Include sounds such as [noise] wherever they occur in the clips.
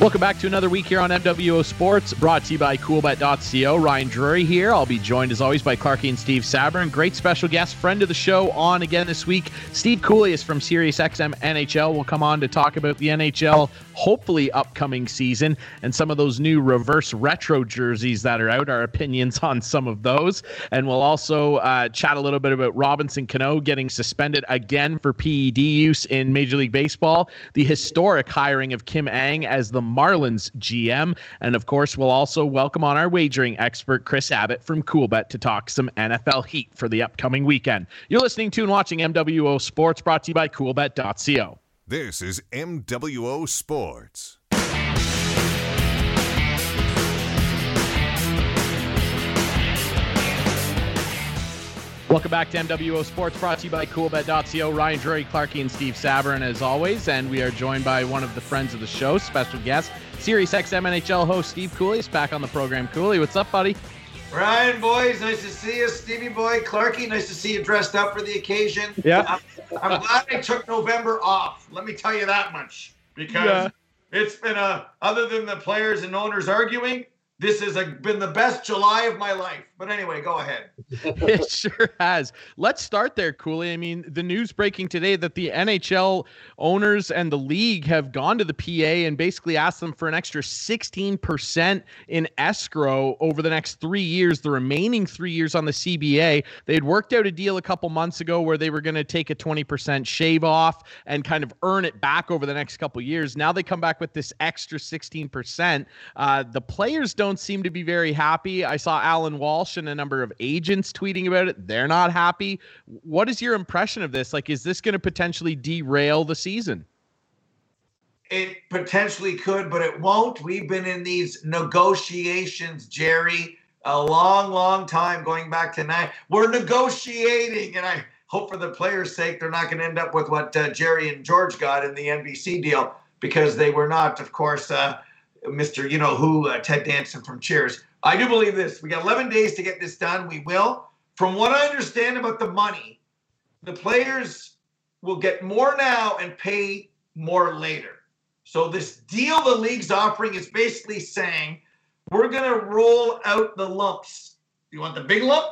Welcome back to another week here on MWO Sports, brought to you by CoolBet.co. Ryan Drury here. I'll be joined as always by Clarky and Steve Sabern. Great special guest, friend of the show, on again this week. Steve Cooley is from SiriusXM NHL. We'll come on to talk about the NHL, hopefully upcoming season, and some of those new reverse retro jerseys that are out. Our opinions [laughs] on some of those, and we'll also uh, chat a little bit about Robinson Cano getting suspended again for PED use in Major League Baseball. The historic hiring of Kim Ng as the Marlins GM. And of course, we'll also welcome on our wagering expert, Chris Abbott from Coolbet, to talk some NFL Heat for the upcoming weekend. You're listening to and watching MWO Sports, brought to you by Coolbet.co. This is MWO Sports. Welcome back to MWO Sports, brought to you by CoolBet.co. Ryan Drury, Clarky, and Steve Sabern, as always. And we are joined by one of the friends of the show, special guest, Sirius XM NHL host Steve Cooley is back on the program. Cooley, what's up, buddy? Ryan, boys, nice to see you. Stevie boy, Clarky, nice to see you dressed up for the occasion. Yeah. I'm, I'm glad I took November off. Let me tell you that much. Because Yeah. it's been a, other than the players and owners arguing, this has been the best July of my life. But anyway, go ahead. [laughs] [laughs] it sure has. Let's start there, Cooley. I mean, the news breaking today that the NHL owners and the league have gone to the PA and basically asked them for an extra 16% in escrow over the next three years, the remaining three years on the CBA. They had worked out a deal a couple months ago where they were going to take a 20% shave off and kind of earn it back over the next couple years. Now they come back with this extra 16%. Uh, the players don't seem to be very happy. I saw Allan Walsh and a number of agents tweeting about it. They're not happy. What is your impression of this? Like, is this going to potentially derail the season? It potentially could, but it won't. We've been in these negotiations, Jerry, a long, long time going back to. We're negotiating, and I hope for the players' sake they're not going to end up with what uh, Jerry and George got in the NBC deal because they were not, of course, uh, Mr. You know who, uh, Ted Danson from Cheers. I do believe this. We got 11 days to get this done. We will. From what I understand about the money, the players will get more now and pay more later. So this deal the league's offering is basically saying we're going to roll out the lumps. You want the big lump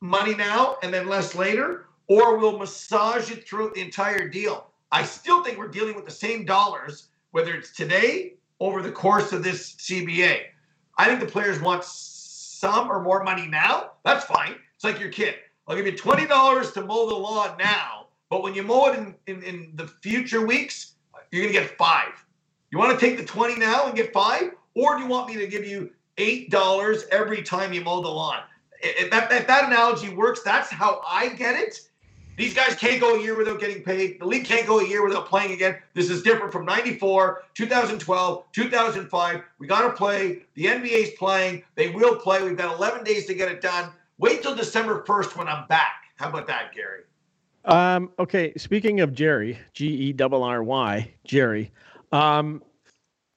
money now and then less later, or we'll massage it throughout the entire deal. I still think we're dealing with the same dollars, whether it's today over the course of this CBA. I think the players want some or more money now. That's fine. It's like your kid. I'll give you twenty dollars to mow the lawn now, but when you mow it in, in, in the future weeks, you're gonna get five. You want to take the 20 now and get five, or do you want me to give you eight dollars every time you mow the lawn? If that, if that analogy works, that's how I get it. These guys can't go a year without getting paid. The league can't go a year without playing again. This is different from 94, 2012, 2005. We got to play. The NBA's playing. They will play. We've got 11 days to get it done. Wait till December 1st when I'm back. How about that, Gary? Um, okay, speaking of Jerry, G E R R Y, Jerry. Um,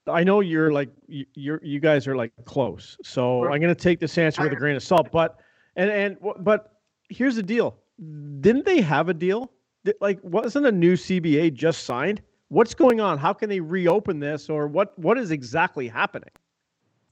I know you're like you- you're you guys are like close, so I'm gonna take this answer with a grain of salt. But and and but here's the deal: didn't they have a deal? Like, wasn't a new CBA just signed? What's going on? How can they reopen this, or what? What is exactly happening?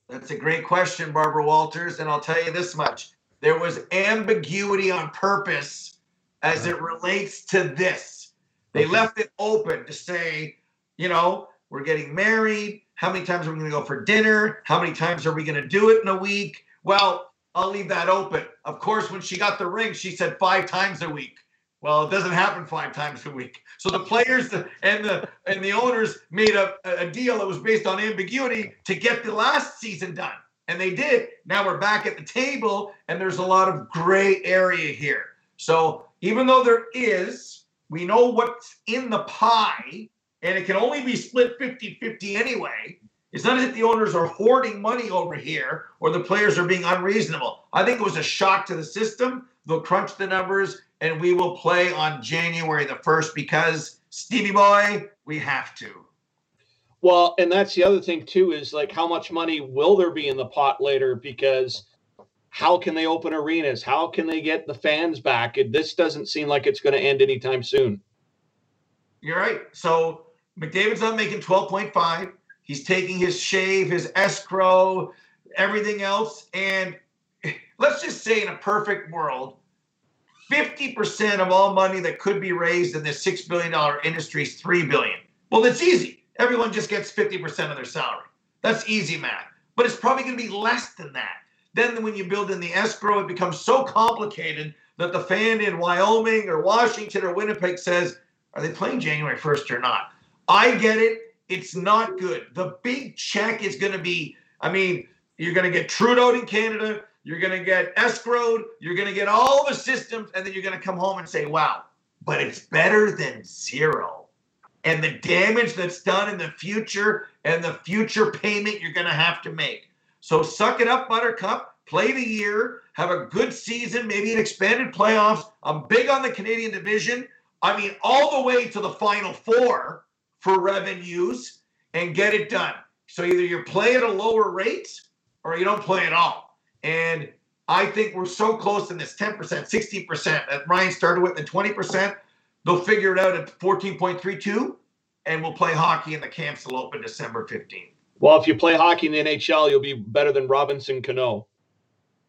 That's a great question, Barbara Walters. And I'll tell you this much there was ambiguity on purpose as it relates to this. They Okay. left it open to say, you know, we're getting married. How many times are we going to go for dinner? How many times are we going to do it in a week? Well, I'll leave that open. Of course, when she got the ring, she said five times a week. Well, it doesn't happen five times a week. So the players and the and the owners made a, a deal that was based on ambiguity to get the last season done. And they did. Now we're back at the table, and there's a lot of gray area here. So even though there is, we know what's in the pie, and it can only be split 50 50 anyway. It's not as if the owners are hoarding money over here or the players are being unreasonable. I think it was a shock to the system. They'll crunch the numbers and we will play on January the 1st because, Stevie Boy, we have to. Well, and that's the other thing too is like how much money will there be in the pot later because how can they open arenas? How can they get the fans back? This doesn't seem like it's going to end anytime soon. You're right. So McDavid's not making 12.5. He's taking his shave, his escrow, everything else. And let's just say in a perfect world, 50% of all money that could be raised in this $6 billion industry is 3 billion. Well, that's easy. Everyone just gets 50% of their salary. That's easy math. But it's probably going to be less than that. Then when you build in the escrow, it becomes so complicated that the fan in Wyoming or Washington or Winnipeg says, are they playing January 1st or not? I get it. It's not good. The big check is going to be, I mean, you're going to get Trudeau in Canada. You're going to get escrowed. You're going to get all the systems. And then you're going to come home and say, wow, but it's better than zero. And the damage that's done in the future and the future payment you're going to have to make. So suck it up, Buttercup. Play the year. Have a good season, maybe an expanded playoffs. I'm big on the Canadian division. I mean, all the way to the final four for revenues and get it done. So either you play at a lower rate or you don't play at all. And I think we're so close in this 10%, 60% that Ryan started with, and 20%. They'll figure it out at 14.32, and we'll play hockey in the camps will open December 15th. Well, if you play hockey in the NHL, you'll be better than Robinson Cano.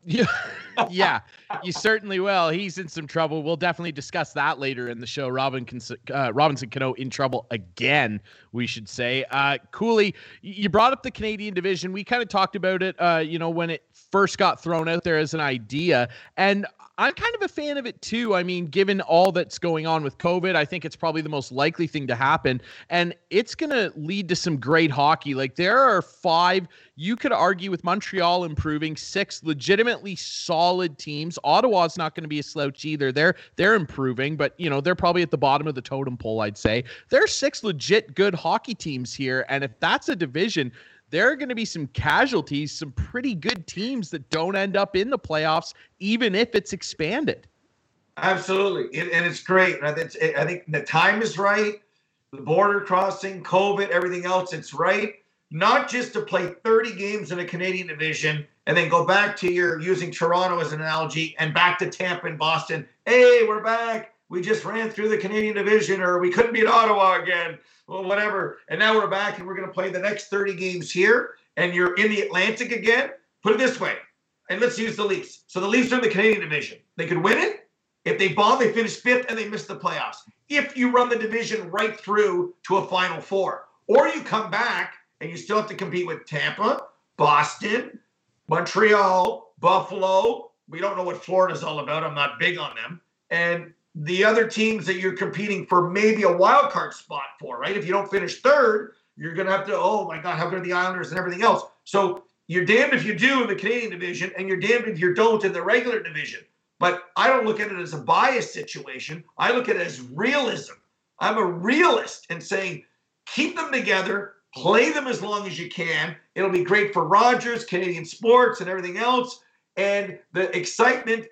Yeah, [laughs] yeah, you certainly will. He's in some trouble. We'll definitely discuss that later in the show. Robin uh, Robinson Cano in trouble again, we should say. Uh, Cooley, you brought up the Canadian division. We kind of talked about it, uh, you know, when it first got thrown out there as an idea, and I'm kind of a fan of it too. I mean, given all that's going on with COVID, I think it's probably the most likely thing to happen. And it's going to lead to some great hockey. Like, there are five, you could argue with Montreal improving, six legitimately solid teams. Ottawa's not going to be a slouch either. They're they're improving, but you know, they're probably at the bottom of the totem pole, I'd say. There are six legit good hockey teams here. And if that's a division, there are going to be some casualties, some pretty good teams that don't end up in the playoffs, even if it's expanded. Absolutely, it, and it's great. I think, I think the time is right. The border crossing, COVID, everything else, it's right. Not just to play 30 games in a Canadian division and then go back to your using Toronto as an analogy and back to Tampa and Boston. Hey, we're back. We just ran through the Canadian division, or we couldn't beat Ottawa again well, whatever. And now we're back and we're going to play the next 30 games here. And you're in the Atlantic again. Put it this way. And let's use the Leafs. So the Leafs are in the Canadian division. They could win it. If they bomb, they finish fifth and they miss the playoffs. If you run the division right through to a final four, or you come back and you still have to compete with Tampa, Boston, Montreal, Buffalo. We don't know what Florida's all about. I'm not big on them. And the other teams that you're competing for maybe a wild card spot for, right? If you don't finish third, you're going to have to, oh my God, how good are the Islanders and everything else? So you're damned if you do in the Canadian division, and you're damned if you don't in the regular division. But I don't look at it as a bias situation. I look at it as realism. I'm a realist and saying, keep them together, play them as long as you can. It'll be great for Rogers, Canadian sports, and everything else. And the excitement,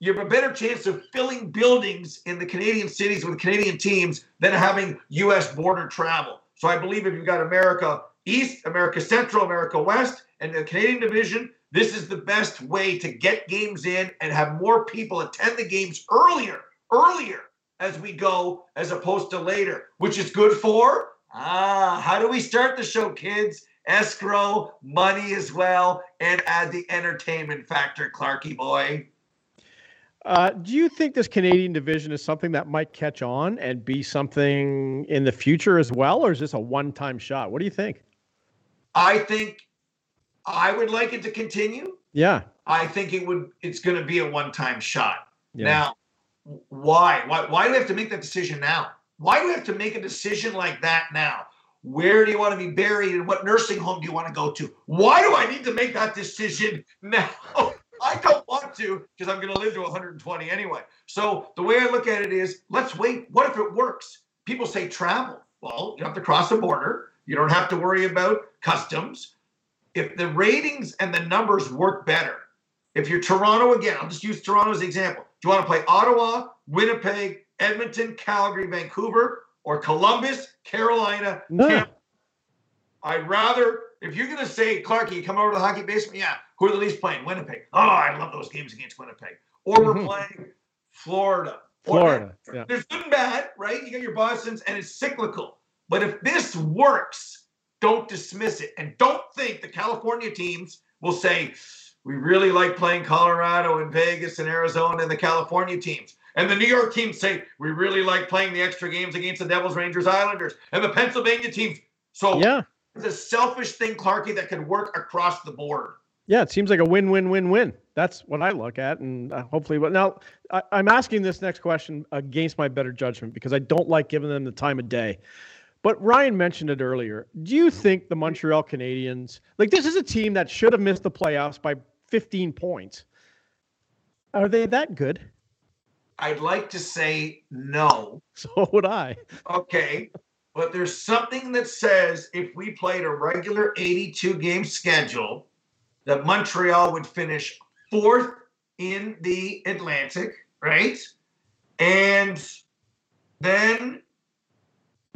you have a better chance of filling buildings in the Canadian cities with Canadian teams than having U.S. border travel. So I believe if you've got America East, America Central, America West, and the Canadian division, this is the best way to get games in and have more people attend the games earlier, earlier as we go, as opposed to later, which is good for ah, how do we start the show, kids? Escrow, money as well, and add the entertainment factor, Clarky boy. Uh, do you think this Canadian division is something that might catch on and be something in the future as well, or is this a one-time shot? What do you think? I think I would like it to continue. Yeah. I think it would. It's going to be a one-time shot. Yeah. Now, why? Why? Why do we have to make that decision now? Why do we have to make a decision like that now? Where do you want to be buried, and what nursing home do you want to go to? Why do I need to make that decision [laughs] now? I don't want to because I'm going to live to 120 anyway. So the way I look at it is let's wait. What if it works? People say travel. Well, you have to cross a border. You don't have to worry about customs. If the ratings and the numbers work better, if you're Toronto again, I'll just use Toronto as an example. Do you want to play Ottawa, Winnipeg, Edmonton, Calgary, Vancouver, or Columbus, Carolina? No. I'd rather, if you're going to say, Clarky, you come over to the hockey basement, yeah, who are the Leafs playing? Winnipeg. Oh, I love those games against Winnipeg. Or we're mm-hmm. playing Florida. Florida. yeah. There's good and bad, right? You got your Boston's, and it's cyclical. But if this works, don't dismiss it. And don't think the California teams will say, we really like playing Colorado and Vegas and Arizona and the California teams. And the New York teams say, we really like playing the extra games against the Devils, Rangers, Islanders. And the Pennsylvania teams. So Yeah. It's a selfish thing, Clarky, that could work across the board. Yeah, it seems like a win-win-win-win. That's what I look at, and uh, hopefully, but now I, I'm asking this next question against my better judgment because I don't like giving them the time of day. But Ryan mentioned it earlier. Do you think the Montreal Canadiens, like this, is a team that should have missed the playoffs by 15 points? Are they that good? I'd like to say no. So would I. Okay. But there's something that says if we played a regular 82 game schedule, that Montreal would finish fourth in the Atlantic, right? And then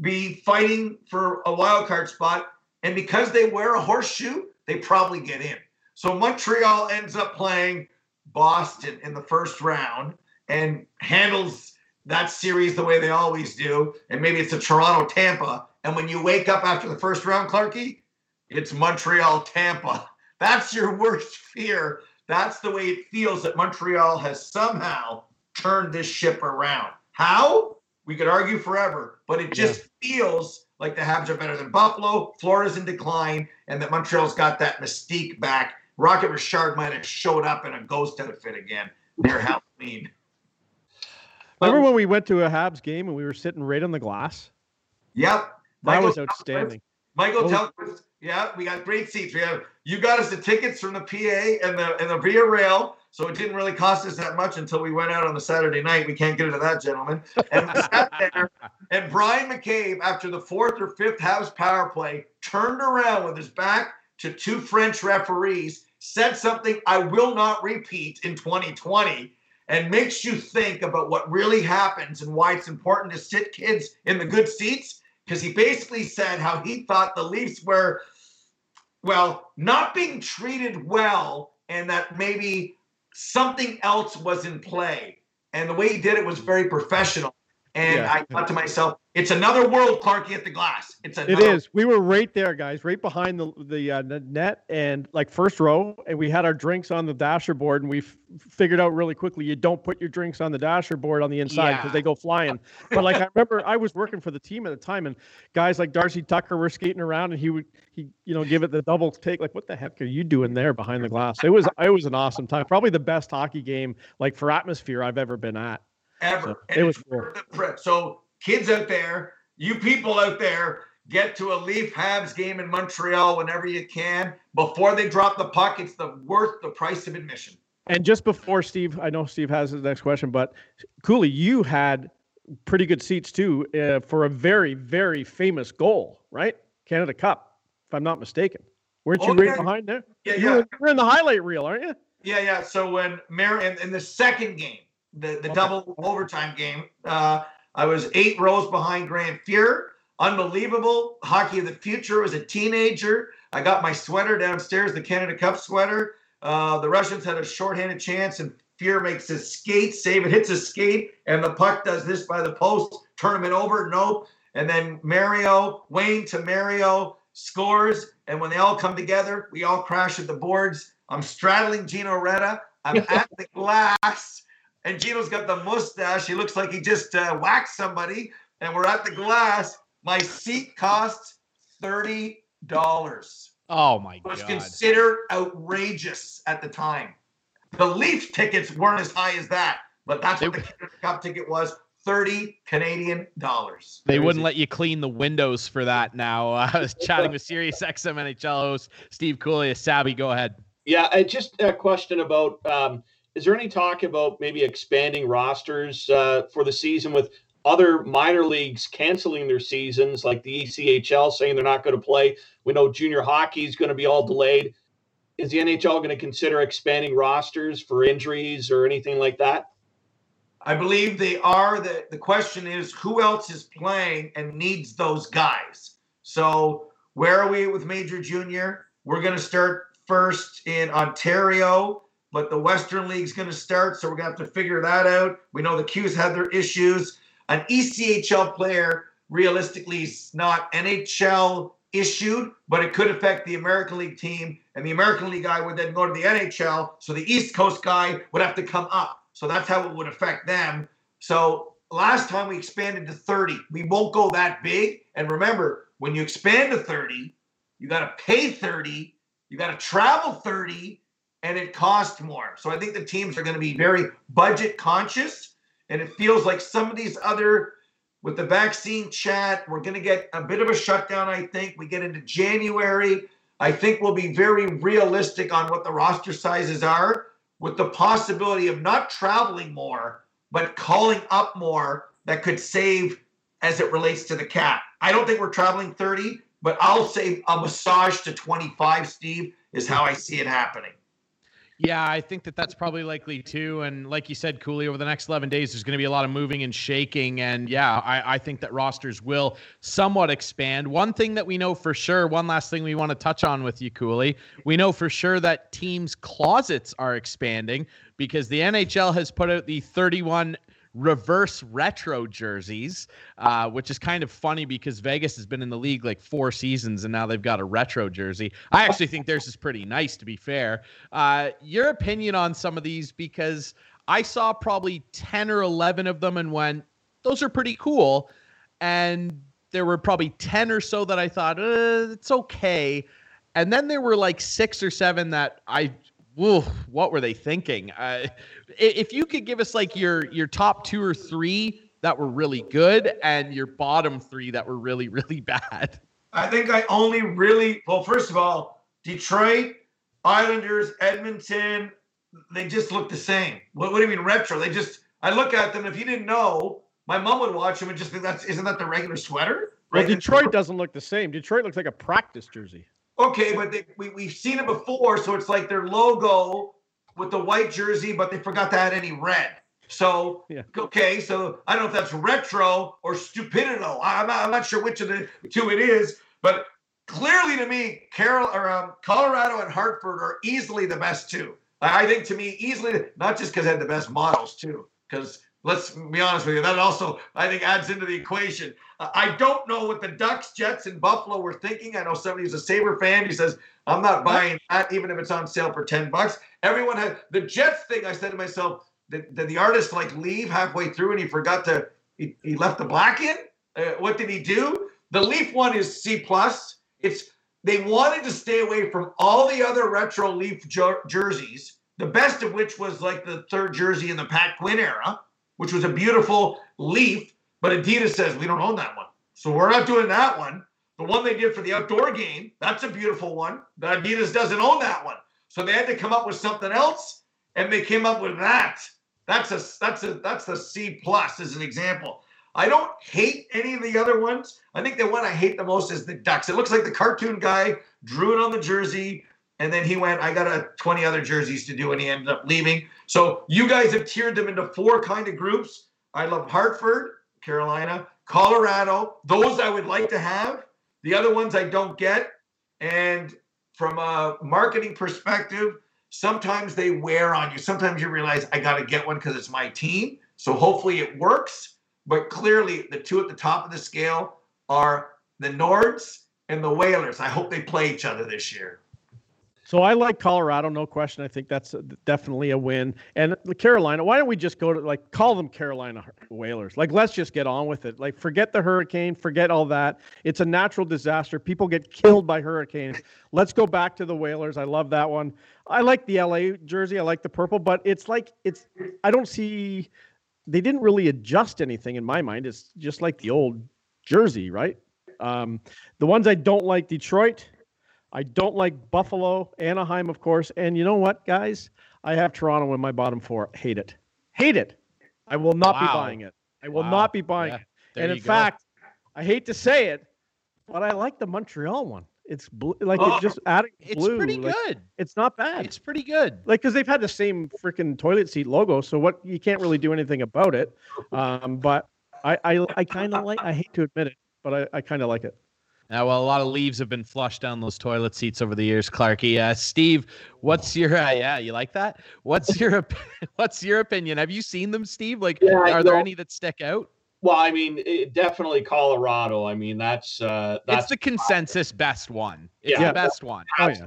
be fighting for a wild card spot. And because they wear a horseshoe, they probably get in. So Montreal ends up playing Boston in the first round and handles that series the way they always do. And maybe it's a Toronto Tampa. And when you wake up after the first round, Clarky, it's Montreal Tampa. [laughs] That's your worst fear. That's the way it feels that Montreal has somehow turned this ship around. How? We could argue forever, but it just feels like the Habs are better than Buffalo. Florida's in decline, and that Montreal's got that mystique back. Rocket Richard might have showed up in a ghost outfit again near Halloween. Remember when we went to a Habs game and we were sitting right on the glass? Yep. That was Michael outstanding. Michael was- Tellqvist, yeah, we got great seats. We have you got us the tickets from the PA and the and the Via Rail, so it didn't really cost us that much until we went out on the Saturday night. We can't get into that, gentlemen. And we sat [laughs] there, and Bryan McCabe, after the fourth or fifth house power play, turned around with his back to two French referees, said something I will not repeat in 2020, and makes you think about what really happens and why it's important to sit kids in the good seats because he basically said how he thought the Leafs were, well, not being treated well, and that maybe something else was in play. And the way he did it was very professional. And Yeah. I thought to myself, it's another world, Clarky, at the glass. It's It another. is. We were right there, guys, right behind the the uh, the net and like first row, and we had our drinks on the dasher board, and we f- figured out really quickly you don't put your drinks on the dasher board on the inside because Yeah. they go flying. [laughs] But like I remember, I was working for the team at the time, and guys like Darcy Tucker were skating around, and he would he you know give it the double take, like what the heck are you doing there behind the glass? It was it was an awesome time, probably the best hockey game like for atmosphere I've ever been at. Ever. So, and it was cool. worth the trip. So, kids out there, you people out there, get to a Leaf Habs game in Montreal whenever you can. Before they drop the puck, it's the worth the price of admission. And just before Steve, I know Steve has the next question, but Cooley, you had pretty good seats too uh, for a very, very famous goal, right? Canada Cup, if I'm not mistaken. Weren't you Oh, right behind there? Yeah, yeah. You're in the highlight reel, aren't you? Yeah, yeah. So when Mary in, in the second game, the, the Okay. double overtime game, uh, I was eight rows behind Grant Fuhr. Unbelievable hockey of the future. Was a teenager, I got my sweater downstairs, the Canada Cup sweater. Uh, the Russians had a shorthanded chance, and Fuhr makes his skate save. It hits his skate, and the puck does this by the post. Tournament over. Nope. And then Mario, Wayne to Mario scores. And when they all come together, we all crash at the boards. I'm straddling Gino Retta. I'm [laughs] at the glass, and Gino's got the mustache. He looks like he just uh, whacked somebody. And we're at the glass. My seat costs thirty dollars. Oh my god! Was considered outrageous at the time. The Leaf tickets weren't as high as that, but that's what They- the Canada Cup ticket was: thirty Canadian dollars. They wouldn't let you clean the windows for that now. Uh, [laughs] I was chatting with Sirius XM NHL host Steve Cooley. Sabby, go ahead. Yeah, I just a question about um, is there any talk about maybe expanding rosters uh, for the season with other minor leagues canceling their seasons, like the ECHL saying they're not going to play? We know junior hockey is going to be all delayed. Is the NHL going to consider expanding rosters for injuries or anything like that? I believe they are. The, the question is who else is playing and needs those guys? So, where are we with Major Junior? We're going to start first in Ontario, but the Western League's going to start. So, we're going to have to figure that out. We know the Qs had their issues. An ECHL player, realistically, is not NHL issued, but it could affect the American League team, and the American League guy would then go to the NHL. So the East Coast guy would have to come up. So that's how it would affect them. So last time we expanded to 30. We won't go that big. And remember, when you expand to 30, you got to pay 30, you got to travel 30, and it costs more. So I think the teams are going to be very budget conscious. And it feels like some of these other, with the vaccine chat, we're going to get a bit of a shutdown, I think. We get into January. I think we'll be very realistic on what the roster sizes are with the possibility of not traveling more, but calling up more that could save as it relates to the cap. I don't think we're traveling 30, but I'll say a massage to 25, Steve, is how I see it happening. Yeah, I think that that's probably likely too. And like you said, Cooley, over the next 11 days, there's going to be a lot of moving and shaking. And yeah, I, I, think that rosters will somewhat expand. One thing that we know for sure, one last thing we want to touch on with you, Cooley, we know for sure that teams' closets are expanding because the NHL has put out the 31 reverse retro jerseys, uh, which is kind of funny because Vegas has been in the league like four seasons and now they've got a retro jersey. I actually think theirs is pretty nice, to be fair. Uh, your opinion on some of these because I saw probably 10 or 11 of them and went, those are pretty cool. And there were probably 10 or so that I thought, uh, it's okay. And then there were like six or seven that I Ooh, what were they thinking? Uh, if you could give us like your your top two or three that were really good and your bottom three that were really [laughs] really bad. I think I only really well. First of all, Detroit, Islanders, Edmonton, they just look the same. What, what do you mean retro? They just I look at them. If you didn't know, my mom would watch them and just think that's isn't that the regular sweater? Right? Well, Detroit doesn't look the same. Detroit looks like a practice jersey. Okay, but they, we, we've seen it before, so it's like their logo with the white jersey, but they forgot to add any red. So yeah. okay, so I don't know if that's retro or stupidido. I'm not, I'm not sure which of the two it is, but clearly to me, Carol or um, Colorado and Hartford are easily the best two. I think to me easily, not just because they had the best models too, because let's be honest with you, that also I think adds into the equation. I don't know what the Ducks, Jets, and Buffalo were thinking. I know somebody who's a Saber fan. He says, "I'm not buying that, even if it's on sale for ten bucks." Everyone had the Jets thing. I said to myself, did, did the artist like leave halfway through and he forgot to? He, he left the black in. Uh, what did he do? The Leaf one is C plus. It's they wanted to stay away from all the other retro Leaf jer- jerseys. The best of which was like the third jersey in the Pat Quinn era, which was a beautiful Leaf but Adidas says we don't own that one. So we're not doing that one. The one they did for the outdoor game, that's a beautiful one. But Adidas doesn't own that one. So they had to come up with something else, and they came up with that. That's a that's a that's the C plus as an example. I don't hate any of the other ones. I think the one I hate the most is the Ducks. It looks like the cartoon guy drew it on the jersey, and then he went, I got a 20 other jerseys to do, and he ended up leaving. So you guys have tiered them into four kind of groups. I love Hartford. Carolina, Colorado. Those I would like to have. The other ones I don't get. And from a marketing perspective, sometimes they wear on you. Sometimes you realize I got to get one because it's my team. So hopefully it works. But clearly, the two at the top of the scale are the Nords and the Whalers. I hope they play each other this year. So I like Colorado, no question. I think that's definitely a win. And the Carolina, why don't we just go to like call them Carolina Whalers? Like let's just get on with it. Like forget the hurricane, forget all that. It's a natural disaster. People get killed by hurricanes. Let's go back to the Whalers. I love that one. I like the LA jersey. I like the purple, but it's like it's I don't see they didn't really adjust anything in my mind. It's just like the old jersey, right? Um, the ones I don't like Detroit, I don't like Buffalo, Anaheim, of course. And you know what, guys? I have Toronto in my bottom four. Hate it. Hate it. I will not wow. be buying it. I will wow. not be buying yeah, it. And in go. fact, I hate to say it, but I like the Montreal one. It's blue, like oh, it's just adding blue. It's pretty like, good. It's not bad. It's pretty good. Like because they've had the same freaking toilet seat logo, so what you can't really do anything about it. Um, but I I, I kind of like. I hate to admit it, but I, I kind of like it. Uh, well, a lot of leaves have been flushed down those toilet seats over the years, Clarky. Uh, Steve, what's your uh, [laughs] yeah? You like that? What's your [laughs] what's your opinion? Have you seen them, Steve? Like, yeah, are there any that stick out? Well, I mean, it, definitely Colorado. I mean, that's uh, that's it's the consensus best one. It's Yeah. the best one. Oh yeah.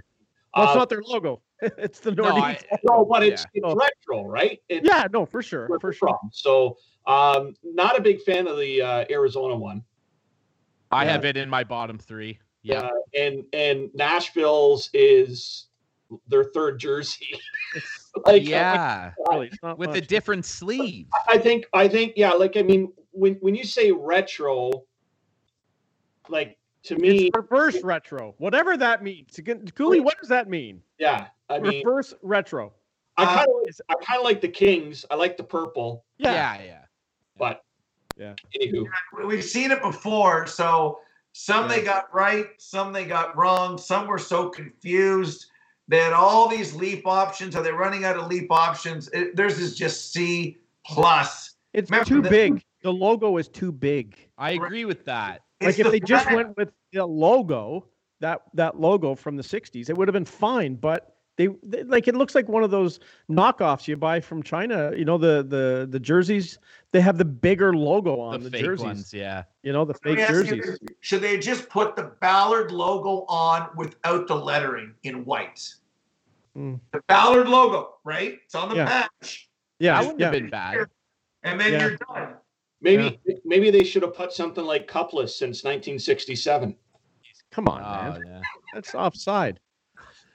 Well, it's uh, not their logo. [laughs] it's the No, Nordiques. I- no, but it's, Yeah. it's Oh. retro, right? It's yeah, no, for sure, where for we're sure. from. So, um, not a big fan of the uh, Arizona one. I Yeah. have it in my bottom three. Yeah. Uh, and and Nashville's is their third jersey. [laughs] Like, yeah. really, it's not With a different sleeve. I think I think yeah, like I mean, when when you say retro, like to me, It's reverse retro, whatever that means. Again, Cooley, what does that mean? yeah, I mean, reverse retro. I Uh, kind of I kind of like the Kings. I like the purple, Yeah, Yeah. Yeah. but Yeah. Anywho, We've seen it before. So some they got right, some they got wrong. Some were so confused. They had all these leap options. Are they running out of leap options? It, theirs is just C plus. it's Remember too the- big. The logo is too big. I agree with that. It's like if the they just went with the logo, that that logo from the '60s, it would have been fine. But they, they like it looks like one of those knockoffs you buy from China. You know the the the jerseys. They have the bigger logo on The, the, fake jerseys. ones. Yeah. You know the Let fake ask you jerseys. Should they just put the Ballard logo on without the lettering in white? Hmm. The Ballard logo, right? It's on the Yeah. patch. Yeah, That wouldn't yeah. have been bad. And then Yeah. you're done. maybe maybe they should have put something like cupless since 1967. Come on, Oh, man. yeah. That's offside.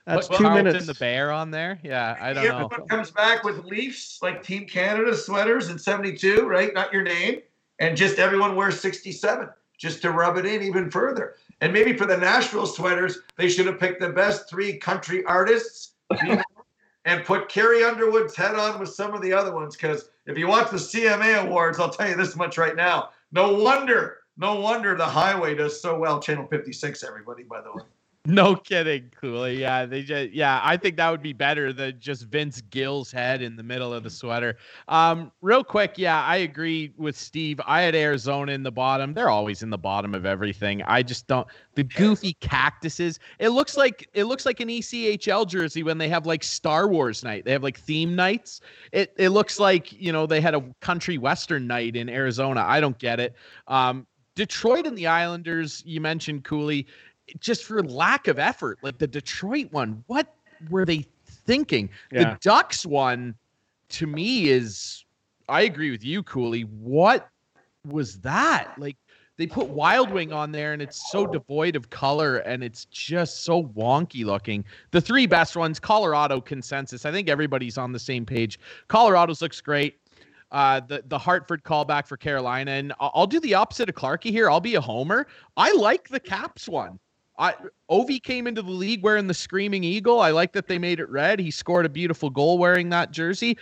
That's Put two Carlton minutes. the bear on there. Yeah. I don't Yeah, know. Everyone comes back with Leafs, like Team Canada sweaters in 72, right? Not your name. And just everyone wears 67 just to rub it in even further. And maybe for the Nashville sweaters, they should have picked the best three country artists [laughs] and put Carrie Underwood's head on with some of the other ones. Because if you watch the CMA Awards, I'll tell you this much right now. No wonder, no wonder the highway does so well. Channel 56, everybody, by the way. No kidding, Cooley. Yeah, they just yeah, I think that would be better than just Vince Gill's head in the middle of the sweater. Um, real quick, yeah, I agree with Steve. I had Arizona in the bottom. They're always in the bottom of everything. I just don't the goofy cactuses. It looks like it looks like an ECHL jersey when they have like Star Wars night. They have like theme nights. It it looks like, you know, they had a country western night in Arizona. I don't get it. Um Detroit and the Islanders, you mentioned Cooley just for lack of effort. Like the Detroit one, what were they thinking? Yeah. The Ducks one, to me, is I agree with you, Cooley. What was that? Like they put Wild Wing on there, and it's so devoid of color, and it's just so wonky looking. The three best ones, Colorado consensus. I think everybody's on the same page. Colorado's looks great. Uh, the the Hartford callback for Carolina, and I'll, I'll do the opposite of Clarky here. I'll be a homer. I like the Caps one. I Ovi came into the league wearing the Screaming Eagle. I like that they made it red. He scored a beautiful goal wearing that jersey.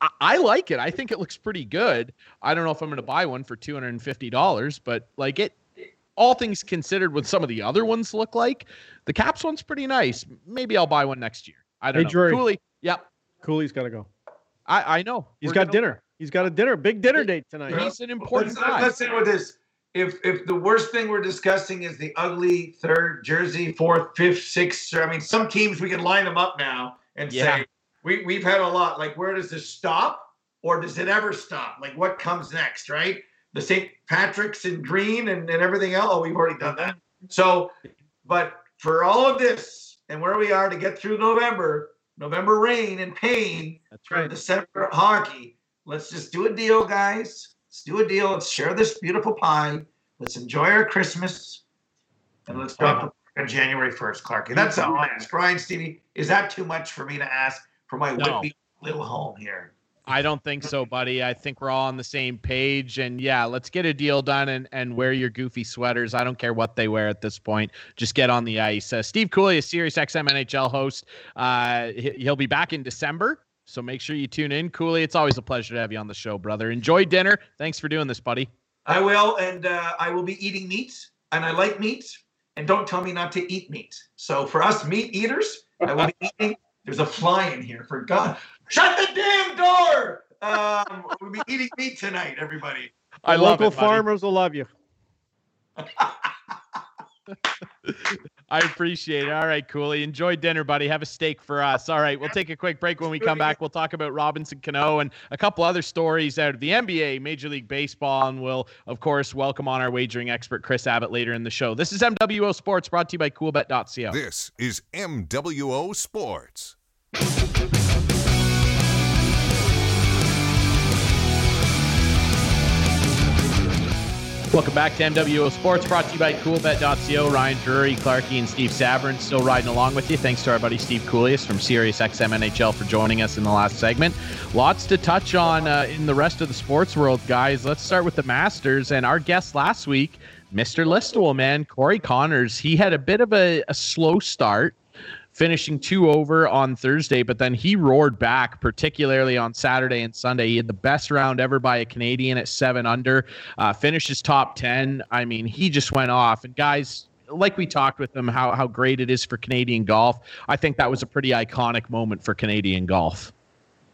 I, I like it. I think it looks pretty good. I don't know if I'm going to buy one for two hundred and fifty dollars, but like it, all things considered, what some of the other ones look like, the Caps one's pretty nice. Maybe I'll buy one next year. I don't Hey, know. Drury. Cooley, yep. Cooley's got to go. I I know. He's We're got gonna- dinner. He's got a dinner, big dinner date tonight. He's an important let's, uh, guy. let's end with this. If if the worst thing we're discussing is the ugly third jersey, fourth, fifth, sixth, I mean, some teams we can line them up now and Yeah. say we we've had a lot. Like, where does this stop, or does it ever stop? Like, what comes next, right? The St. Patrick's in green and, and everything else. Oh, we've already done that. So, but for all of this and where we are to get through November, November rain and pain, That's for December hockey. Let's just do a deal, guys. Let's do a deal. Let's share this beautiful pie. Let's enjoy our Christmas. And let's drop on January 1st, Clarky. That's all I ask. Ryan, Stevie, is that too much for me to ask for my No. Little home here? I don't think so, buddy. I think we're all on the same page. And yeah, let's get a deal done and, and wear your goofy sweaters. I don't care what they wear at this point. Just get on the ice. Uh, Steve Cooley is Sirius XM NHL host. Uh, he'll be back in December. So make sure you tune in. Cooley, it's always a pleasure to have you on the show, brother. Enjoy dinner. Thanks for doing this, buddy. I will, and uh, I will be eating meat, and I like meat. And don't tell me not to eat meat. So for us meat eaters, I will be [laughs] eating. There's a fly in here. For God, shut the damn door. Um, we'll be eating meat tonight, everybody. I love Local it, buddy. farmers will love you. [laughs] I appreciate it. All right, Cooley. Enjoy dinner, buddy. Have a steak for us. All right, we'll take a quick break. When we come back, we'll talk about Robinson Cano and a couple other stories out of the NBA, Major League Baseball, and we'll, of course, welcome on our wagering expert, Chris Abbott, later in the show. This is MWO Sports brought to you by CoolBet.co. This is MWO Sports. Welcome back to MWO Sports, brought to you by CoolBet.co. Ryan Drury, Clarky, and Steve Sabrin still riding along with you. Thanks to our buddy Steve Coolius from Sirius XM NHL for joining us in the last segment. Lots to touch on uh, in the rest of the sports world, guys. Let's start with the Masters and our guest last week, Mr. Listowel, man, Corey Conners. He had a bit of a, a slow start finishing two over on Thursday, but then he roared back, particularly on Saturday and Sunday. He had the best round ever by a Canadian at seven under, uh, finishes top 10. I mean, he just went off. And guys, like we talked with him, how, how great it is for Canadian golf. I think that was a pretty iconic moment for Canadian golf.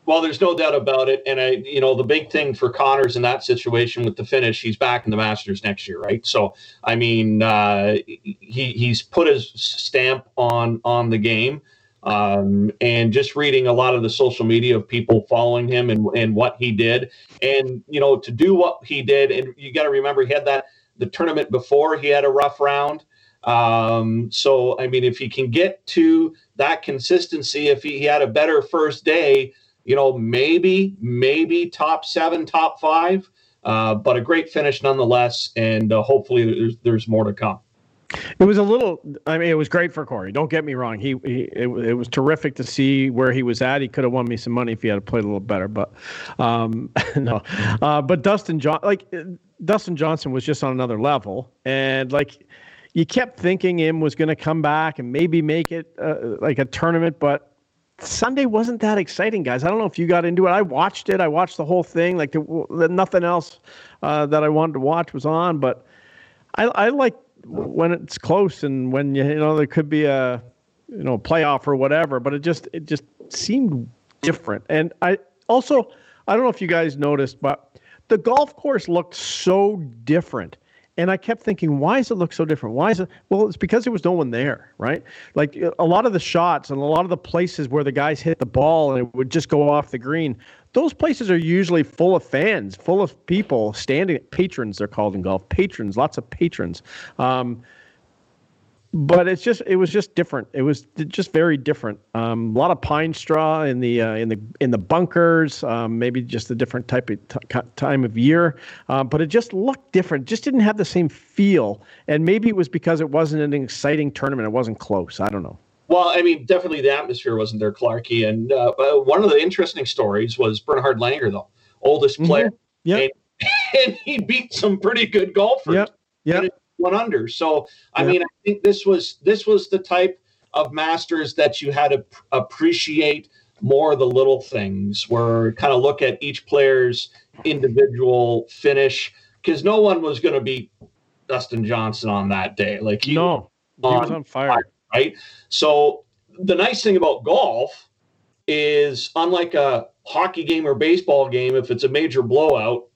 Well, there's no doubt about it. And I, you know, the big thing for Conners in that situation with the finish, he's back in the Masters next year, right? So, I mean, uh, he he's put his stamp on on the game. Um, and just reading a lot of the social media of people following him and, and what he did, and you know, to do what he did, and you got to remember he had that the tournament before he had a rough round. Um, so, I mean, if he can get to that consistency, if he, he had a better first day, you know, maybe, maybe top seven, top five, uh, but a great finish nonetheless. And uh, hopefully there's, there's more to come. It was a little. I mean, it was great for Corey. Don't get me wrong. He, he it, it was terrific to see where he was at. He could have won me some money if he had played a little better. But um, [laughs] no. Uh, but Dustin John, like Dustin Johnson, was just on another level, and like you kept thinking him was going to come back and maybe make it uh, like a tournament, but Sunday wasn't that exciting, guys. I don't know if you got into it. I watched it. I watched the whole thing. Like nothing else uh, that I wanted to watch was on. But I, I like when it's close and when you, you know there could be a you know playoff or whatever. But it just it just seemed different. And I also I don't know if you guys noticed, but the golf course looked so different and I kept thinking, why does it look so different? Why is it? Well, it's because there was no one there, right? Like a lot of the shots and a lot of the places where the guys hit the ball and it would just go off the green, those places are usually full of fans, full of people standing, patrons, they're called in golf, patrons, lots of patrons. Um, but it's just it was just different. It was just very different. Um, a lot of pine straw in the uh, in the in the bunkers. Um, maybe just a different type of t- time of year. Um, but it just looked different. Just didn't have the same feel. And maybe it was because it wasn't an exciting tournament. It wasn't close. I don't know. Well, I mean, definitely the atmosphere wasn't there, Clarky. And uh, one of the interesting stories was Bernhard Langer, though, oldest mm-hmm. player. Mm-hmm. Yeah. And, [laughs] and, he beat some pretty good golfers. Yeah. Yeah one under. So I mean, I think this was this was the type of masters that you had to appreciate more the little things, where kind of look at each player's individual finish, because no one was going to beat Dustin Johnson on that day. Like he, no, he was on fire. fire, right? So the nice thing about golf is, unlike a hockey game or baseball game, if it's a major blowout,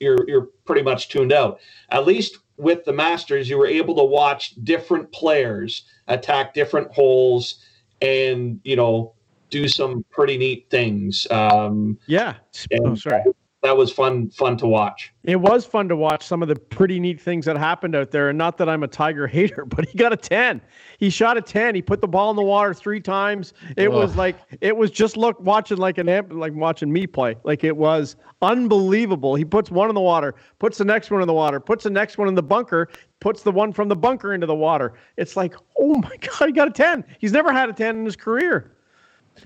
you're you're pretty much tuned out. At least with the Masters, you were able to watch different players attack different holes and, you know, do some pretty neat things. Um, yeah. Oh, sorry that was fun fun to watch. It was fun to watch some of the pretty neat things that happened out there. And not that I'm a Tiger [laughs] hater, but he got a 10. He shot a 10. He put the ball in the water three times. It Ugh. was like it was just look watching like an amp like watching me play. Like it was unbelievable. He puts one in the water, puts the next one in the water, puts the next one in the bunker, puts the one from the bunker into the water. It's like, oh my [laughs] God, he got a 10. He's never had a 10 in his career.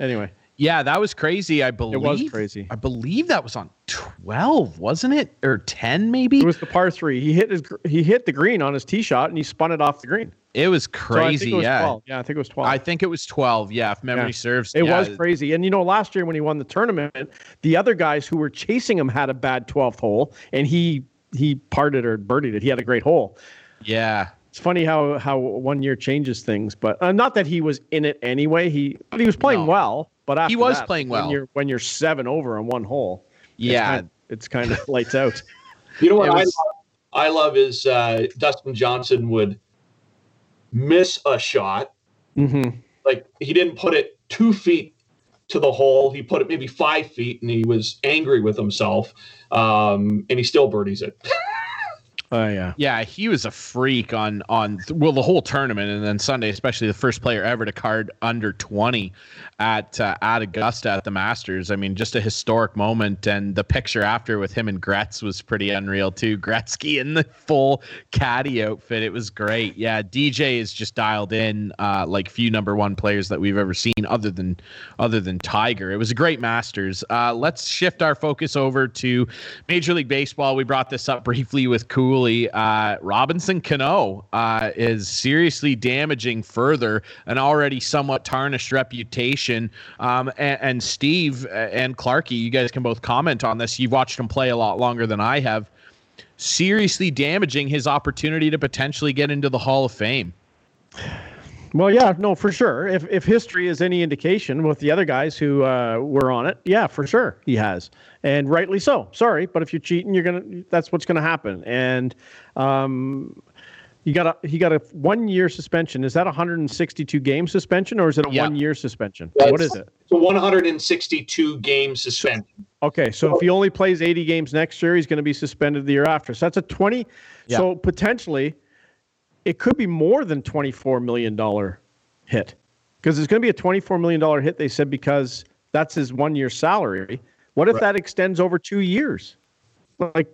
Anyway. Yeah, that was crazy. I believe it was crazy. I believe that was on twelve, wasn't it, or ten maybe? It was the par three. He hit his he hit the green on his tee shot and he spun it off the green. It was crazy. So it was yeah, 12. yeah, I think it was twelve. I think it was twelve. Yeah, if memory yeah. serves. It yeah. was crazy. And you know, last year when he won the tournament, the other guys who were chasing him had a bad twelfth hole, and he he parted or birdied it. He had a great hole. Yeah, it's funny how how one year changes things, but uh, not that he was in it anyway. He but he was playing no. well. But he was that, playing well. When you're when you're seven over on one hole, yeah, it's kind of, it's kind of lights out. [laughs] You know what was, I love? I love is uh, Dustin Johnson would miss a shot. Mm-hmm. Like he didn't put it two feet to the hole. He put it maybe five feet, and he was angry with himself. Um, and he still birdies it. [laughs] Oh yeah. Yeah, he was a freak on on well the whole tournament, and then Sunday, especially the first player ever to card under twenty at uh, at Augusta at the Masters. I mean, just a historic moment, and the picture after with him and Gretz was pretty unreal too. Gretzky in the full caddy outfit, it was great. Yeah, DJ is just dialed in uh, like few number one players that we've ever seen, other than other than Tiger. It was a great Masters. Uh, let's shift our focus over to Major League Baseball. We brought this up briefly with Cool uh, Robinson Cano uh, is seriously damaging further an already somewhat tarnished reputation. Um, and, and, Steve and Clarky, you guys can both comment on this. You've watched him play a lot longer than I have. Seriously damaging his opportunity to potentially get into the Hall of Fame. Well, yeah, no, for sure. If if history is any indication with the other guys who uh, were on it, yeah, for sure he has, and rightly so. Sorry, but if you're cheating, you're gonna. That's what's gonna happen. And um, you got a he got a one year suspension. Is that a 162 game suspension or is it a one year suspension? That's, what is it? It's a 162 game suspension. Okay, so if he only plays 80 games next year, he's going to be suspended the year after. So that's a 20. Yeah. So potentially it could be more than $24 million hit because it's going to be a $24 million hit, they said, because that's his one year salary. What if right. that extends over two years? Like,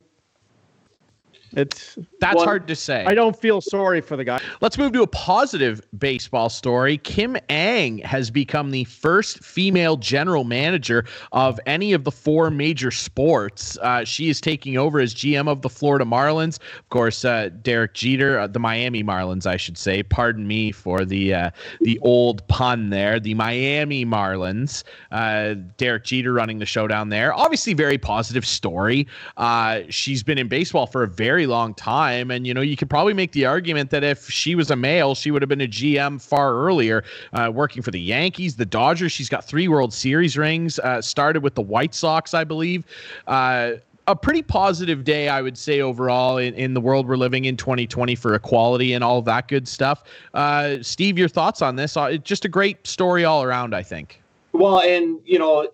it's that's well, hard to say. I don't feel sorry for the guy. Let's move to a positive baseball story. Kim Ng has become the first female general manager of any of the four major sports. Uh, she is taking over as GM of the Florida Marlins. Of course, uh, Derek Jeter, uh, the Miami Marlins, I should say. Pardon me for the uh, the old pun there. The Miami Marlins. Uh, Derek Jeter running the show down there. Obviously, very positive story. Uh, she's been in baseball for a very long time. And, you know, you could probably make the argument that if she was a male, she would have been a GM far earlier, uh, working for the Yankees, the Dodgers. She's got three World Series rings, uh, started with the White Sox, I believe. Uh, a pretty positive day, I would say, overall in, in the world we're living in 2020 for equality and all that good stuff. Uh, Steve, your thoughts on this? Uh, just a great story all around, I think. Well, and you know,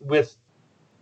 with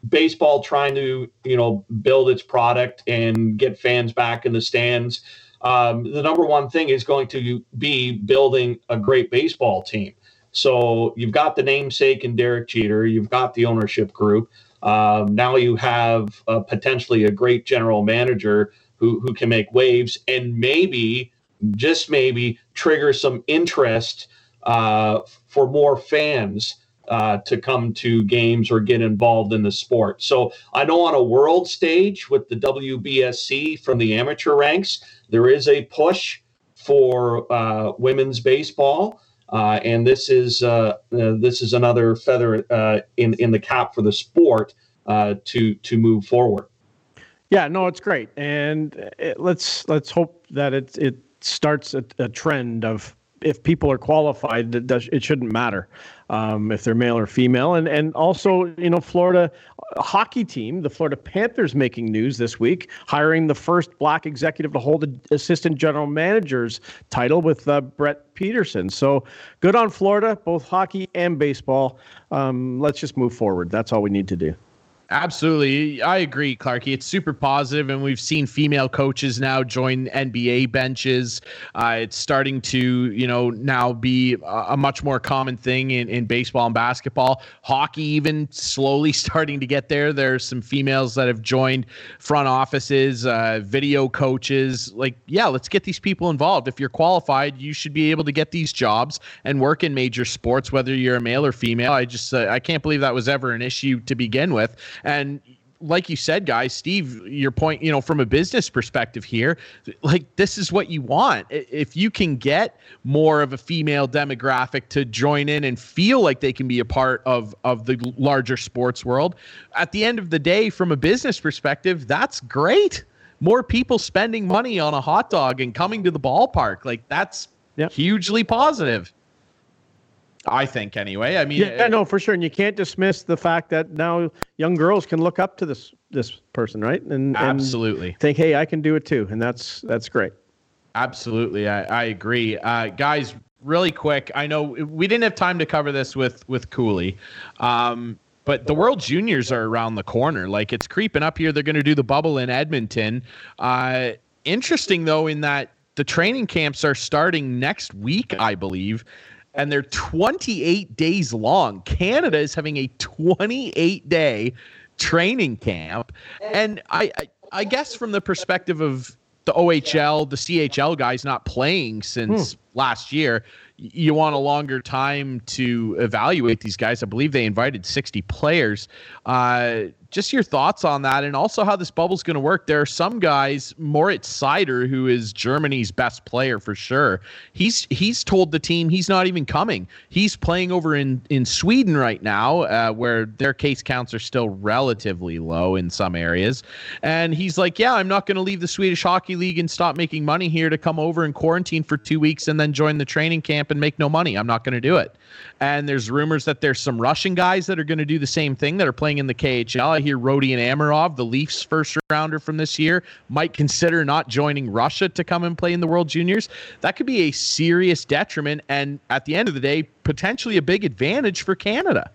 baseball trying to you know build its product and get fans back in the stands um, the number one thing is going to be building a great baseball team. So you've got the namesake in derek jeter you've got the ownership group um, now you have potentially a great general manager who, who can make waves and maybe just maybe trigger some interest uh, for more fans uh, to come to games or get involved in the sport. So I know on a world stage with the WBSC from the amateur ranks, there is a push for uh, women's baseball. Uh, and this is uh, uh, this is another feather in in the cap for the sport to to move forward. Yeah, no, it's great, and it, let's let's hope that it it starts a, a trend of if people are qualified, it shouldn't matter um, if they're male or female. And and also, you know, Florida hockey team, the Florida Panthers, making news this week, hiring the first black executive to hold the assistant general manager's title with uh, Brett Peterson. So good on Florida, both hockey and baseball. Um, let's just move forward. That's all we need to do. Absolutely. I agree, Clarky. It's super positive, and we've seen female coaches now join NBA benches. Uh, it's starting to, you know, now be a, much more common thing in, in baseball and basketball. Hockey, even slowly [laughs] starting to get there. There's some females that have joined front offices, uh, video coaches. Like, yeah, let's get these people involved. If you're qualified, you should be able to get these jobs and work in major sports, whether you're a male or female. I just, uh, I can't believe that was ever an issue to begin with. And like you said, guys, Steve, your point, you know, from a business perspective here, like this is what you want. If you can get more of a female demographic to join in and feel like they can be a part of of the larger sports world, at the end of the day, from a business perspective, that's great. More people spending money on a hot dog and coming to the ballpark, like that's yep. hugely positive. I think anyway. I mean, yeah, no, for sure, and you can't dismiss the fact that now young girls can look up to this this person, right? And absolutely and think, hey, I can do it too, and that's that's great. Absolutely, I, I agree, uh, guys. Really quick, I know we didn't have time to cover this with with Cooley, um, but the World Juniors are around the corner. Like it's creeping up here. They're going to do the bubble in Edmonton. Uh, interesting though, in that the training camps are starting next week, I believe, and they're 28 days long. Canada is having a 28 day training camp, and I, I, I guess from the perspective of the OHL, the CHL guys not playing since hmm. last year, you want a longer time to evaluate these guys. I believe they invited 60 players. Uh, just your thoughts on that and also how this bubble's going to work. There are some guys, Moritz Seider, who is Germany's best player for sure. He's he's told the team he's not even coming. He's playing over in in Sweden right now, uh, where their case counts are still relatively low in some areas. And he's like, "Yeah, I'm not going to leave the Swedish Hockey League and stop making money here to come over and quarantine for 2 weeks and then join the training camp and make no money. I'm not going to do it." And there's rumors that there's some Russian guys that are going to do the same thing that are playing in the KHL I hear Rodion Amirov, the Leafs first rounder from this year, might consider not joining Russia to come and play in the World Juniors. That could be a serious detriment and at the end of the day, potentially a big advantage for Canada.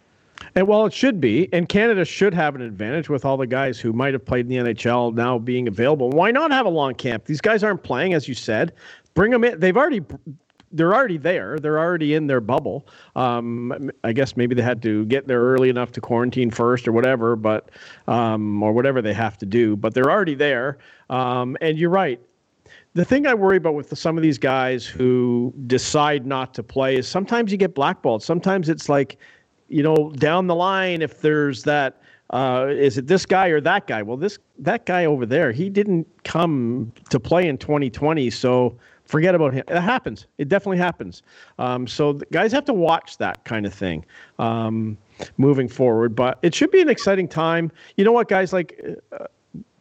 And well, it should be, and Canada should have an advantage with all the guys who might have played in the NHL now being available. Why not have a long camp? These guys aren't playing, as you said. Bring them in. They've already they're already there. They're already in their bubble. Um, I guess maybe they had to get there early enough to quarantine first or whatever, but um, or whatever they have to do. But they're already there. Um, and you're right. The thing I worry about with the, some of these guys who decide not to play is sometimes you get blackballed. Sometimes it's like, you know, down the line if there's that. Uh, is it this guy or that guy? Well, this that guy over there, he didn't come to play in 2020, so forget about him. It happens. It definitely happens. Um, so guys have to watch that kind of thing um, moving forward. But it should be an exciting time. You know what, guys? Like. Uh,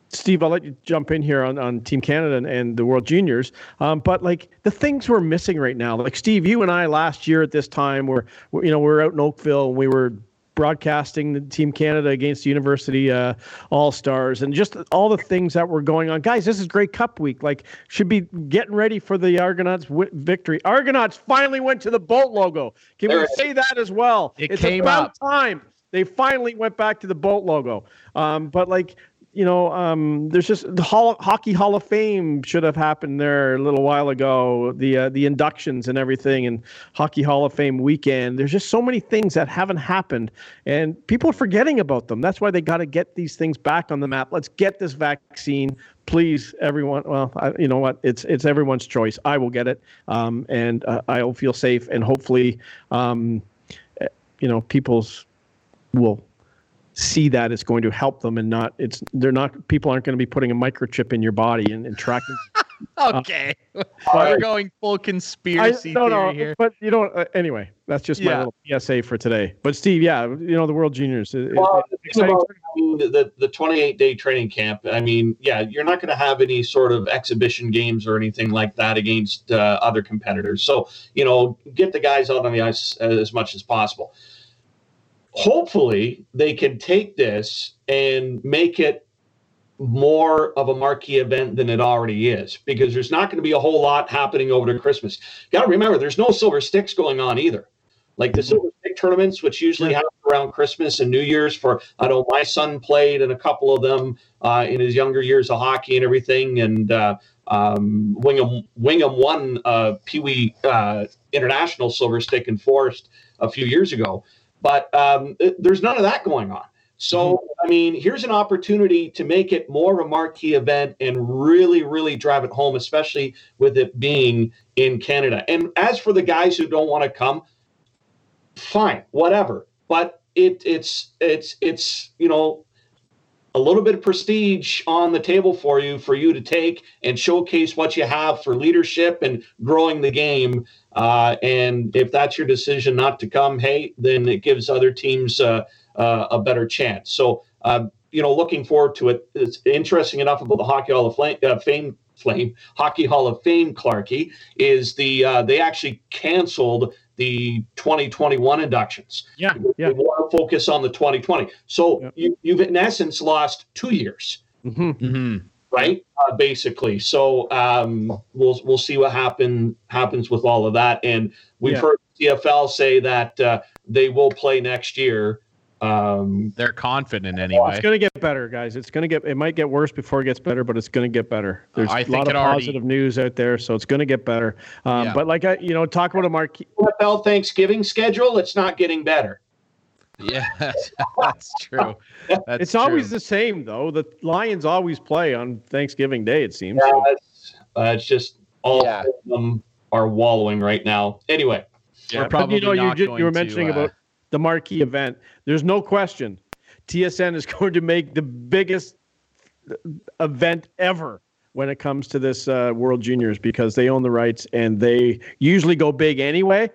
Steve, I'll let you jump in here on, on Team Canada and, and the World Juniors. Um, but like the things we're missing right now, like Steve, you and I last year at this time were, you know, we are out in Oakville and we were broadcasting the Team Canada against the University uh, All Stars and just all the things that were going on. Guys, this is Grey Cup week. Like, should be getting ready for the Argonauts w- victory. Argonauts finally went to the boat logo. Can we say that as well? It it's came about up. time they finally went back to the boat logo. Um, but like you know, um, there's just the Hall, Hockey Hall of Fame should have happened there a little while ago. The uh, the inductions and everything, and Hockey Hall of Fame weekend. There's just so many things that haven't happened, and people are forgetting about them. That's why they got to get these things back on the map. Let's get this vaccine, please, everyone. Well, I, you know what? It's it's everyone's choice. I will get it, um, and uh, I'll feel safe, and hopefully, um, eh, you know, people's will see that it's going to help them and not it's they're not people aren't going to be putting a microchip in your body and, and tracking. [laughs] Okay. Uh, [laughs] we're going full conspiracy I, no, theory no, here. but you know uh, anyway that's just yeah. my little psa for today. But steve yeah you know the world juniors well, about, the, the 28 day training camp i mean yeah you're not going to have any sort of exhibition games or anything like that against uh, other competitors. So you know get the guys out on the ice as much as possible hopefully they can take this and make it more of a marquee event than it already is because there's not going to be a whole lot happening over to Christmas. Got to remember, there's no silver sticks going on either. Like the silver stick tournaments, which usually happen around Christmas and New Year's. For I know my son played in a couple of them uh, in his younger years of hockey and everything, and uh, um, Wingham Wingham won uh, Pee Wee uh, International Silver Stick in Forest a few years ago. But um, there's none of that going on. So, mm-hmm. I mean, here's an opportunity to make it more of a marquee event and really, really drive it home, especially with it being in Canada. And as for the guys who don't want to come, fine, whatever. But it, it's it's it's you know a little bit of prestige on the table for you for you to take and showcase what you have for leadership and growing the game. Uh, and if that's your decision not to come, hey, then it gives other teams uh, uh, a better chance. So, um, you know, looking forward to it. It's interesting enough about the Hockey Hall of Fame, uh, Fame Flame Hockey Hall of Fame, Clarky, is the uh, they actually canceled the 2021 inductions. Yeah, yeah. want to focus on the 2020. So you, you've in essence lost two years. Mm-hmm. Mm-hmm. Right? Uh, basically, so um, we'll we'll see what happen happens with all of that. And we've Yeah. heard CFL say that uh, they will play next year. Um, They're confident anyway. it's going to get better, guys. It's going to get. It might get worse before it gets better, but it's going to get better. There's I a think lot of it already- positive news out there, so it's going to get better. Um, Yeah. But like I, you know, talk about a marquee. NFL Thanksgiving schedule, it's not getting better. Yeah, [laughs] that's true. That's It's always the same though. The Lions always play on Thanksgiving Day. It seems. Yeah, it's, uh, it's just all Yeah. of them are wallowing right now. Anyway, Yeah, but probably you know, you, not ju- you going were to, mentioning uh, about the marquee event. There's no question. TSN is [laughs] going to make the biggest event ever when it comes to this uh, World Juniors because they own the rights and they usually go big anyway.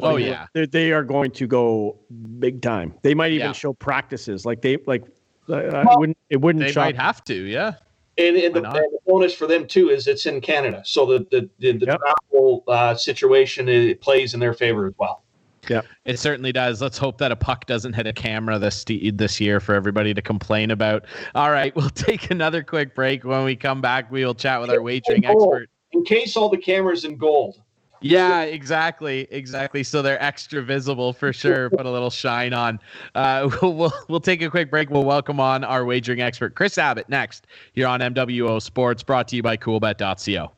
Oh, Like, yeah. they, they are going to go big time. They might even Yeah. show practices like they like. I I wouldn't. It wouldn't They shock might have to. Yeah. and, and, the, and the bonus for them too is it's in Canada, so the the the, the Yep. travel uh, situation it plays in their favor as well. Yeah, it certainly does. Let's hope that a puck doesn't hit a camera this this year for everybody to complain about. All right, [laughs] we'll take another quick break. When we come back, we will chat with our wagering expert. In case all the cameras in gold. Yeah, exactly, exactly. So they're extra visible for sure. Put a little shine on. Uh, [laughs] we'll, we'll we'll take a quick break. We'll welcome on our wagering expert, Chris Abbott, next here on MWO Sports, brought to you by CoolBet.co.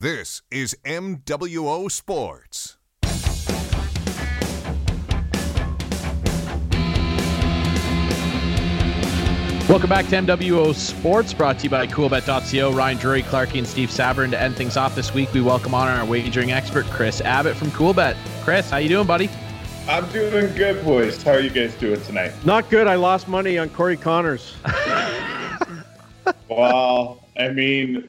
This is MWO Sports. Welcome back to MWO Sports, brought to you by CoolBet.co. Ryan Drury, Clarky, and Steve Sabrin. To end things off this week, we welcome on our wagering expert, Chris Abbott from CoolBet. Chris, how you doing, buddy? I'm doing good, boys. How are you guys doing tonight? Not good. I lost money on Corey Conners. [laughs] Well, I mean,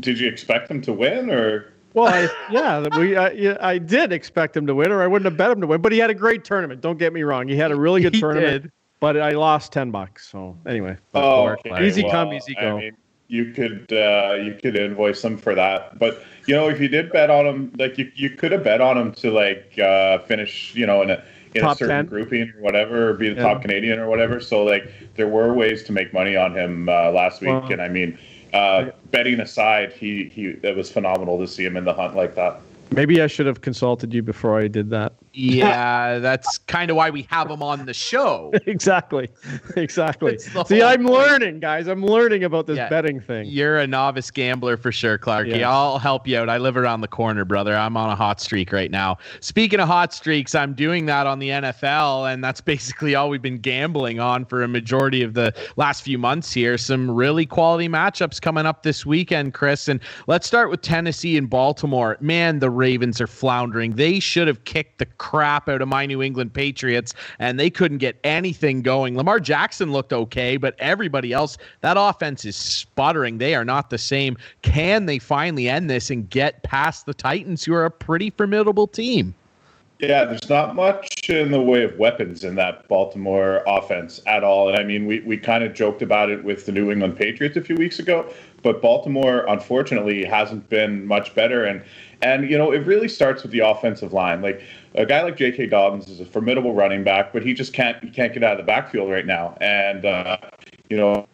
did you expect him to win, or Well, I, yeah, we I, yeah, I did expect him to win, or I wouldn't have bet him to win. But he had a great tournament. Don't get me wrong; he had a really good He tournament. did. But I lost ten bucks. So anyway, oh, okay. Easy well, come, easy go. I mean, you could uh, you could invoice them for that, but you know, if you did bet on them, like you, you could have bet on them to like uh, finish, you know, in a in Top a certain 10. grouping or whatever, or be the Yeah. top Canadian or whatever. So like, there were ways to make money on him uh, last week, Well- and I mean, uh, betting aside, he he it was phenomenal to see him in the hunt like that. maybe I should have consulted you before I did that. Yeah, [laughs] that's kind of why we have him on the show. exactly, exactly. See, I'm point. learning, guys. I'm learning about this Yeah. betting thing. You're a novice gambler for sure, Clarky. Yeah. I'll help you out. I live around the corner, brother. I'm on a hot streak right now. Speaking of hot streaks, I'm doing that on the NFL, and that's [laughs] basically all we've been gambling on for a majority of the last few months here. Some really quality matchups coming up this weekend, Chris. And let's start with Tennessee and Baltimore. Man, the Ravens are floundering. They should have kicked the crap out of my New England Patriots, and they couldn't get anything going. Lamar Jackson looked okay, but everybody else, that offense is sputtering. They are not the same. Can they finally end this and get past the Titans, who are a pretty formidable team? Yeah, there's not much in the way of weapons in that Baltimore offense at all. And I mean, we, we kind of joked about it with the New England Patriots a few weeks ago, but Baltimore, unfortunately, hasn't been much better. And, and you know, it really starts with the offensive line. Like a guy like J.K. Dobbins is a formidable running back, but he just can't he can't get out of the backfield right now. And uh, you know,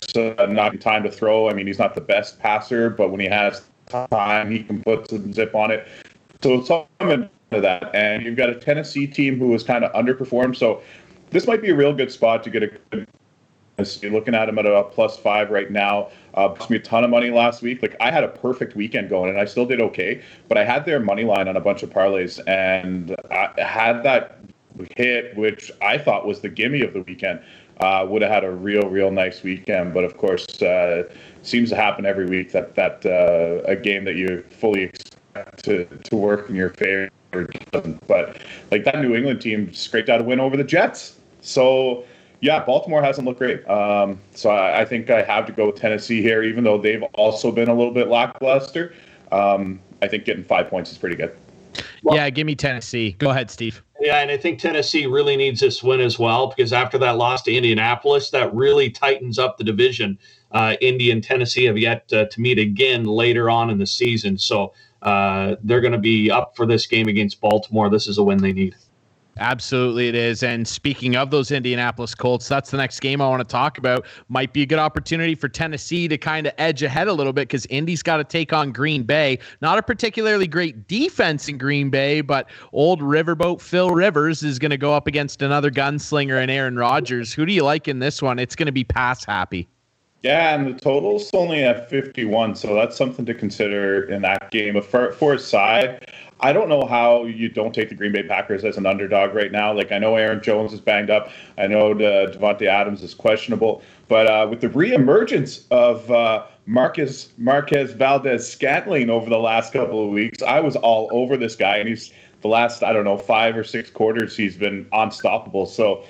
so not time to throw. I mean, he's not the best passer, but when he has time, he can put some zip on it. So it's all coming to that. And you've got a Tennessee team who has kind of underperformed. So this might be a real good spot to get a good. You're looking at them at a plus five right now. Uh, cost me a ton of money last week. Like I had a perfect weekend going, and I still did okay. But I had their money line on a bunch of parlays, and I had that hit, which I thought was the gimme of the weekend. Uh, would have had a real, real nice weekend. But of course, uh, seems to happen every week that that uh, a game that you fully expect to to work in your favor. But like that New England team scraped out a win over the Jets. So yeah, Baltimore hasn't looked great. Um, so I, I think I have to go with Tennessee here, even though they've also been a little bit lackluster. Um, I think getting five points is pretty good. Well- yeah, give me Tennessee. Go ahead, Steve. Yeah, and I think Tennessee really needs this win as well because after that loss to Indianapolis, that really tightens up the division. Uh, Indy and Tennessee have yet uh, to meet again later on in the season, so uh, they're going to be up for this game against Baltimore. This is a win they need. Absolutely, it is. And speaking of those Indianapolis Colts, that's the next game I want to talk about. Might be a good opportunity for Tennessee to kind of edge ahead a little bit because Indy's got to take on Green Bay. Not a particularly great defense in Green Bay, but old riverboat Phil Rivers is going to go up against another gunslinger and Aaron Rodgers. Who do you like in this one? It's going to be pass happy. Yeah, and the total's only at 51, so that's something to consider in that game. But for, for a side, I don't know how you don't take the Green Bay Packers as an underdog right now. Like I know Aaron Jones is banged up. I know uh, Davante Adams is questionable, but uh, with the reemergence of uh, Marcus Marquez Valdes-Scantling over the last couple of weeks, I was all over this guy, and he's the last I don't know five or six quarters he's been unstoppable. So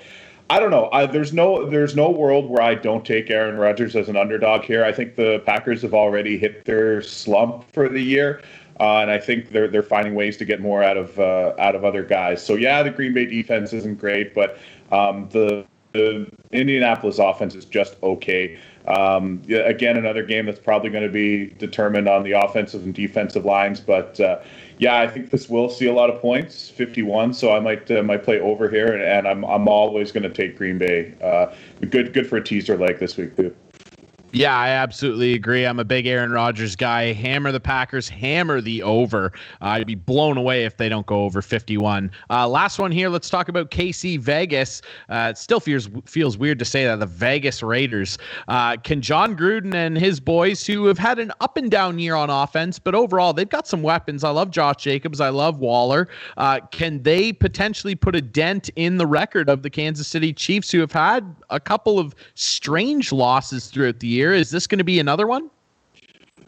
I don't know. I, there's no there's no world where I don't take Aaron Rodgers as an underdog here. I think the Packers have already hit their slump for the year, uh, and I think they're they're finding ways to get more out of uh, out of other guys. So yeah, the Green Bay defense isn't great, but um, the the Indianapolis offense is just okay. Um, again, another game that's probably going to be determined on the offensive and defensive lines, but. Uh, yeah, I think this will see a lot of points, 51. So I might uh, might play over here, and, and I'm I'm always going to take Green Bay. Uh, good good for a teaser like this week too. Yeah, I absolutely agree. I'm a big Aaron Rodgers guy. Hammer the Packers, hammer the over. Uh, I'd be blown away if they don't go over 51. Uh, last one here. Let's talk about KC Vegas. Uh, it still feels feels weird to say that the Vegas Raiders. Uh, can Jon Gruden and his boys, who have had an up and down year on offense, but overall they've got some weapons. I love Josh Jacobs. I love Waller. Uh, can they potentially put a dent in the record of the Kansas City Chiefs, who have had a couple of strange losses throughout the year? Year. Is this going to be another one?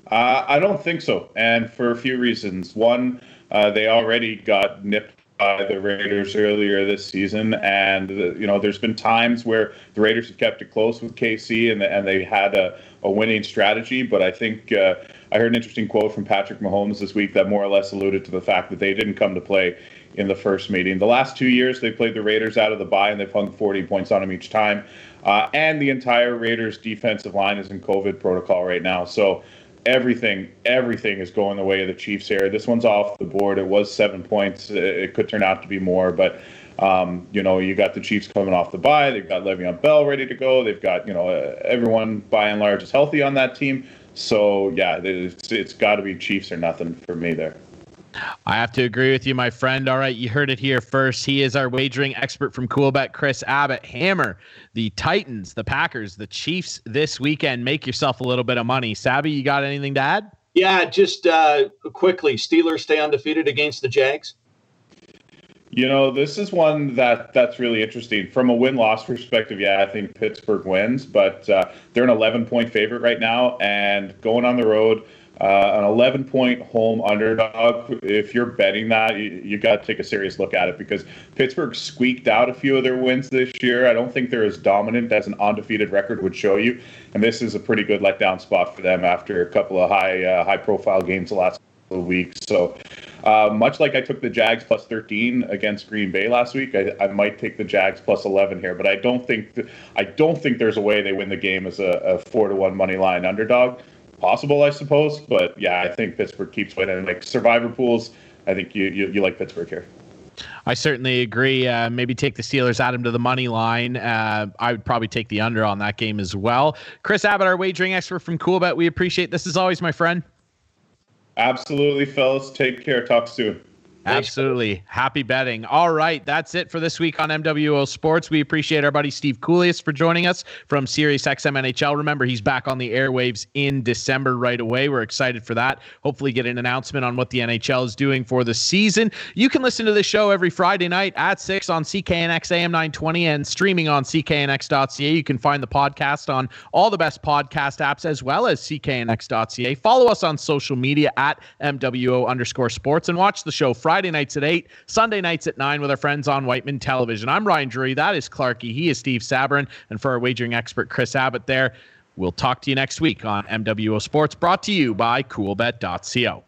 Uh, I don't think so, and for a few reasons. One, uh, they already got nipped by the Raiders earlier this season, and the, you know there's been times where the Raiders have kept it close with KC, and and they had a, a winning strategy. But I think uh, I heard an interesting quote from Patrick Mahomes this week that more or less alluded to the fact that they didn't come to play in the first meeting. The last two years, they played the Raiders out of the bye, and they've hung 40 points on them each time. Uh, and the entire Raiders defensive line is in COVID protocol right now. So everything, everything is going the way of the Chiefs here. This one's off the board. It was seven points. It could turn out to be more, but um, you know, you got the Chiefs coming off the bye. They've got Le'Veon Bell ready to go. They've got you know uh, everyone by and large is healthy on that team. So yeah, it's, it's got to be Chiefs or nothing for me there. I have to agree with you, my friend. All right, you heard it here first. He is our wagering expert from Coolbet, Chris Abbott. Hammer the Titans, the Packers, the Chiefs this weekend. Make yourself a little bit of money. Savvy, you got anything to add? Yeah, just uh, quickly. Steelers stay undefeated against the Jags. You know, this is one that that's really interesting from a win loss perspective. Yeah, I think Pittsburgh wins, but uh, they're an 11 point favorite right now, and going on the road uh, an 11 point home underdog, if you're betting that, you, you got to take a serious look at it because Pittsburgh squeaked out a few of their wins this year. I don't think they're as dominant as an undefeated record would show you. And this is a pretty good letdown spot for them after a couple of high uh, high profile games the last couple of weeks. So, uh, much like I took the Jags plus 13 against Green Bay last week, I, I might take the Jags plus 11 here. But I don't think th- I don't think there's a way they win the game as a, a four to one money line underdog possible, I suppose. But yeah, I think Pittsburgh keeps winning. Like survivor pools, I think you you, you like Pittsburgh here. I certainly agree. Uh, maybe take the Steelers, add them to the money line. Uh, I would probably take the under on that game as well. Chris Abbott, our wagering expert from Coolbet, we appreciate this as always, my friend. Absolutely, fellas. Take care. Talk soon. Absolutely. Happy betting. All right. That's it for this week on MWO Sports. We appreciate our buddy Steve Kouleas for joining us from Sirius XM NHL. Remember, he's back on the airwaves in December right away. We're excited for that. Hopefully, get an announcement on what the NHL is doing for the season. You can listen to the show every Friday night at 6 on CKNX AM 920 and streaming on CKNX.ca. You can find the podcast on all the best podcast apps as well as CKNX.ca. Follow us on social media at MWO underscore sports and watch the show Friday Friday nights at 8, Sunday nights at 9 with our friends on Wightman Television. I'm Ryan Drury. That is Clarky. He is Steve Sabrin. And for our wagering expert, Chris Abbott there, we'll talk to you next week on MWO Sports, brought to you by coolbet.co.